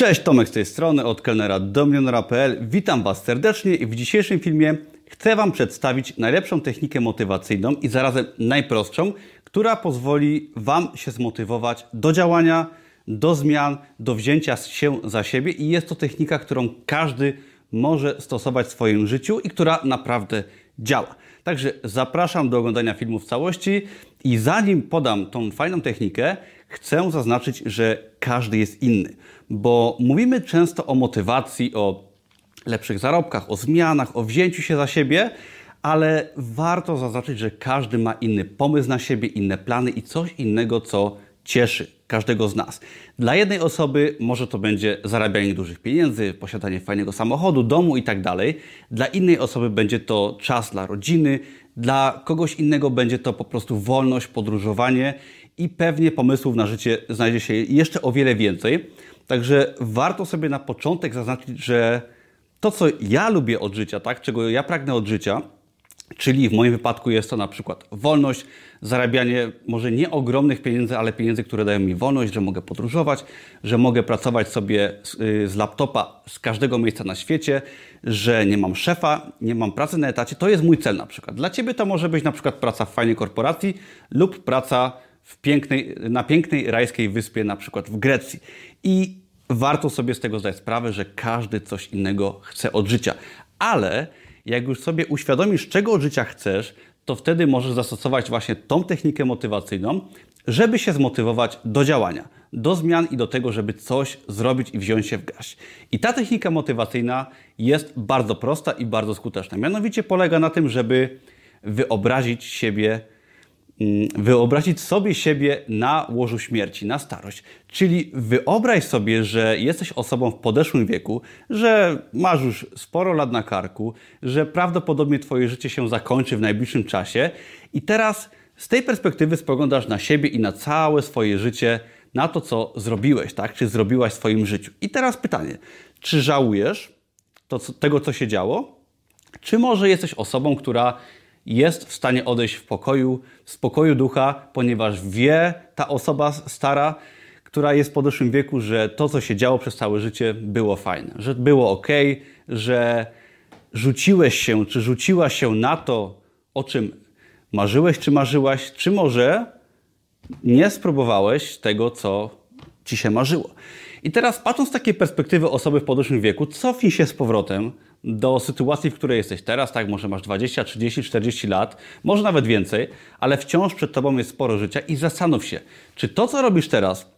Cześć, Tomek z tej strony, od kelnera do. Witam Was serdecznie i w dzisiejszym filmie chcę Wam przedstawić najlepszą technikę motywacyjną i zarazem najprostszą, która pozwoli Wam się zmotywować do działania, do zmian, do wzięcia się za siebie i jest to technika, którą każdy może stosować w swoim życiu i która naprawdę działa. Także zapraszam do oglądania filmu w całości i zanim podam tą fajną technikę, chcę zaznaczyć, że każdy jest inny, bo mówimy często o motywacji, o lepszych zarobkach, o zmianach, o wzięciu się za siebie, ale warto zaznaczyć, że każdy ma inny pomysł na siebie, inne plany i coś innego, co cieszy każdego z nas. Dla jednej osoby może to będzie zarabianie dużych pieniędzy, posiadanie fajnego samochodu, domu i tak. Dla innej osoby będzie to czas dla rodziny, dla kogoś innego będzie to po prostu wolność, podróżowanie i pewnie pomysłów na życie znajdzie się jeszcze o wiele więcej. Także warto sobie na początek zaznaczyć, że to, co ja lubię od życia, tak, czego ja pragnę od życia, Czyli w moim wypadku jest to na przykład wolność, zarabianie może nie ogromnych pieniędzy, ale pieniędzy, które dają mi wolność, że mogę podróżować, że mogę pracować sobie z, y, z, laptopa z każdego miejsca na świecie, że nie mam szefa, nie mam pracy na etacie. To jest mój cel na przykład. Dla Ciebie to może być na przykład praca w fajnej korporacji lub praca w pięknej, na pięknej rajskiej wyspie, na przykład w Grecji. I warto sobie z tego zdać sprawę, że każdy coś innego chce od życia. Ale jak już sobie uświadomisz, czego od życia chcesz, to wtedy możesz zastosować właśnie tą technikę motywacyjną, żeby się zmotywować do działania, do zmian i do tego, żeby coś zrobić i wziąć się w garść. I ta technika motywacyjna jest bardzo prosta i bardzo skuteczna. Mianowicie polega na tym, żeby wyobrazić siebie wyobrazić sobie siebie na łożu śmierci, na starość. Czyli wyobraź sobie, że jesteś osobą w podeszłym wieku, że masz już sporo lat na karku, że prawdopodobnie Twoje życie się zakończy w najbliższym czasie i teraz z tej perspektywy spoglądasz na siebie i na całe swoje życie, na to, co zrobiłeś, tak? Czy zrobiłaś w swoim życiu. I teraz pytanie, czy żałujesz to, tego, co się działo? Czy może jesteś osobą, która jest w stanie odejść w pokoju, w spokoju ducha, ponieważ wie ta osoba stara, która jest w podeszłym wieku, że to, co się działo przez całe życie, było fajne, że było ok, że rzuciłeś się, czy rzuciła się na to, o czym marzyłeś, czy marzyłaś, czy może nie spróbowałeś tego, co ci się marzyło. I teraz patrząc z takiej perspektywy osoby w podeszłym wieku, cofnij się z powrotem do sytuacji, w której jesteś teraz, tak, może masz 20, 30, 40 lat, może nawet więcej, ale wciąż przed tobą jest sporo życia i zastanów się, czy to, co robisz teraz,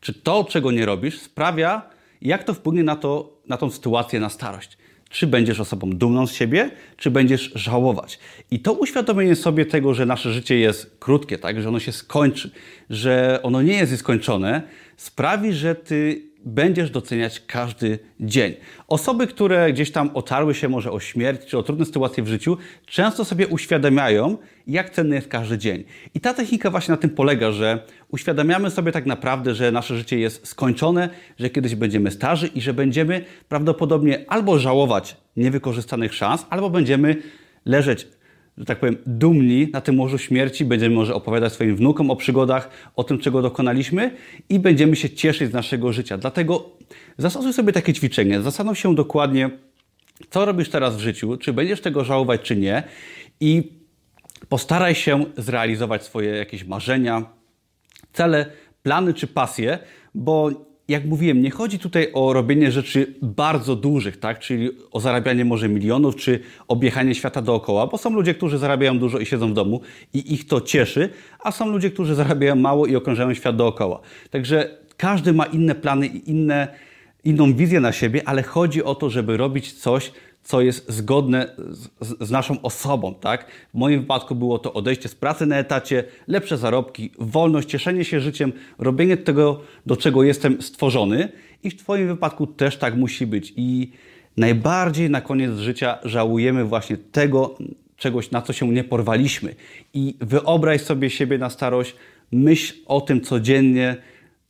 czy to, czego nie robisz, sprawia, jak to wpłynie na, to, na tą sytuację na starość. Czy będziesz osobą dumną z siebie, czy będziesz żałować. I to uświadomienie sobie tego, że nasze życie jest krótkie, tak, że ono się skończy, że ono nie jest skończone, sprawi, że ty będziesz doceniać każdy dzień. Osoby, które gdzieś tam otarły się może o śmierć czy o trudne sytuacje w życiu, często sobie uświadamiają, jak cenny jest każdy dzień. I ta technika właśnie na tym polega, że uświadamiamy sobie tak naprawdę, że nasze życie jest skończone, że kiedyś będziemy starzy i że będziemy prawdopodobnie albo żałować niewykorzystanych szans, albo będziemy leżeć że tak powiem, dumni na tym łożu śmierci. Będziemy może opowiadać swoim wnukom o przygodach, o tym, czego dokonaliśmy i będziemy się cieszyć z naszego życia. Dlatego zastosuj sobie takie ćwiczenie. Zastanów się dokładnie, co robisz teraz w życiu, czy będziesz tego żałować, czy nie i postaraj się zrealizować swoje jakieś marzenia, cele, plany czy pasje, bo jak mówiłem, nie chodzi tutaj o robienie rzeczy bardzo dużych, tak? czyli o zarabianie może milionów, czy objechanie świata dookoła, bo są ludzie, którzy zarabiają dużo i siedzą w domu i ich to cieszy, a są ludzie, którzy zarabiają mało i okrążają świat dookoła. Także każdy ma inne plany i inne, inną wizję na siebie, ale chodzi o to, żeby robić coś, co jest zgodne z, z, naszą osobą, tak? W moim wypadku było to odejście z pracy na etacie, lepsze zarobki, wolność, cieszenie się życiem, robienie tego, do czego jestem stworzony i w Twoim wypadku też tak musi być. I najbardziej na koniec życia żałujemy właśnie tego, czegoś, na co się nie porwaliśmy. I wyobraź sobie siebie na starość, myśl o tym codziennie,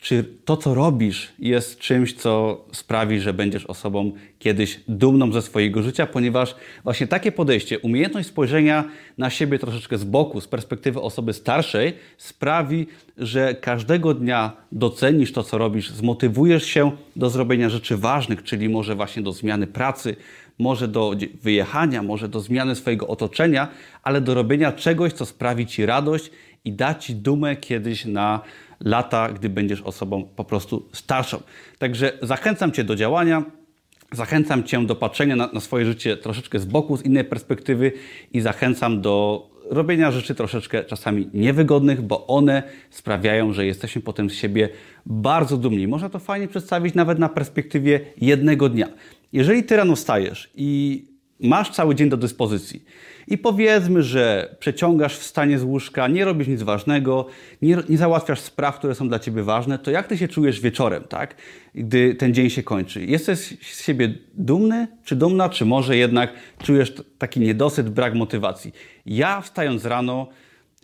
czy to, co robisz, jest czymś, co sprawi, że będziesz osobą kiedyś dumną ze swojego życia, ponieważ właśnie takie podejście, umiejętność spojrzenia na siebie troszeczkę z boku, z perspektywy osoby starszej, sprawi, że każdego dnia docenisz to, co robisz, zmotywujesz się do zrobienia rzeczy ważnych, czyli może właśnie do zmiany pracy, może do wyjechania, może do zmiany swojego otoczenia, ale do robienia czegoś, co sprawi Ci radość i da Ci dumę kiedyś na lata, gdy będziesz osobą po prostu starszą. Także zachęcam Cię do działania. Zachęcam Cię do patrzenia na, na, swoje życie troszeczkę z boku, z innej perspektywy i zachęcam do robienia rzeczy troszeczkę czasami niewygodnych, bo one sprawiają, że jesteśmy potem z siebie bardzo dumni. Można to fajnie przedstawić nawet na perspektywie jednego dnia. Jeżeli Ty rano wstajesz i masz cały dzień do dyspozycji i powiedzmy, że przeciągasz w stanie z łóżka, nie robisz nic ważnego, nie, nie, załatwiasz spraw, które są dla Ciebie ważne, to jak Ty się czujesz wieczorem, tak? Gdy ten dzień się kończy? Jesteś z siebie dumny, czy dumna, czy może jednak czujesz taki niedosyt, brak motywacji? Ja wstając rano,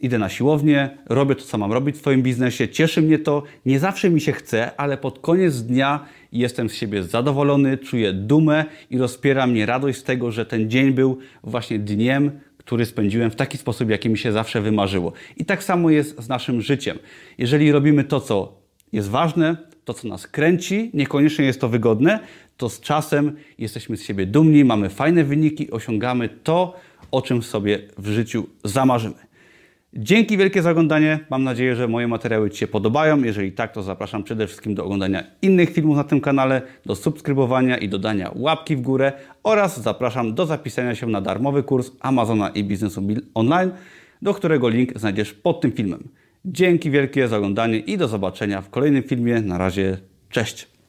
idę na siłownię, robię to, co mam robić w swoim biznesie, cieszy mnie to, nie zawsze mi się chce, ale pod koniec dnia jestem z siebie zadowolony, czuję dumę i rozpiera mnie radość z tego, że ten dzień był właśnie dniem, który spędziłem w taki sposób, jaki mi się zawsze wymarzyło. I tak samo jest z naszym życiem. Jeżeli robimy to, co jest ważne, to, co nas kręci, niekoniecznie jest to wygodne, to z czasem jesteśmy z siebie dumni, mamy fajne wyniki, osiągamy to, o czym sobie w życiu zamarzymy. Dzięki wielkie za oglądanie. Mam nadzieję, że moje materiały Ci się podobają. Jeżeli tak, to zapraszam przede wszystkim do oglądania innych filmów na tym kanale, do subskrybowania i dodania łapki w górę oraz zapraszam do zapisania się na darmowy kurs Amazona i biznesu online, do którego link znajdziesz pod tym filmem. Dzięki wielkie za oglądanie i do zobaczenia w kolejnym filmie. Na razie, cześć!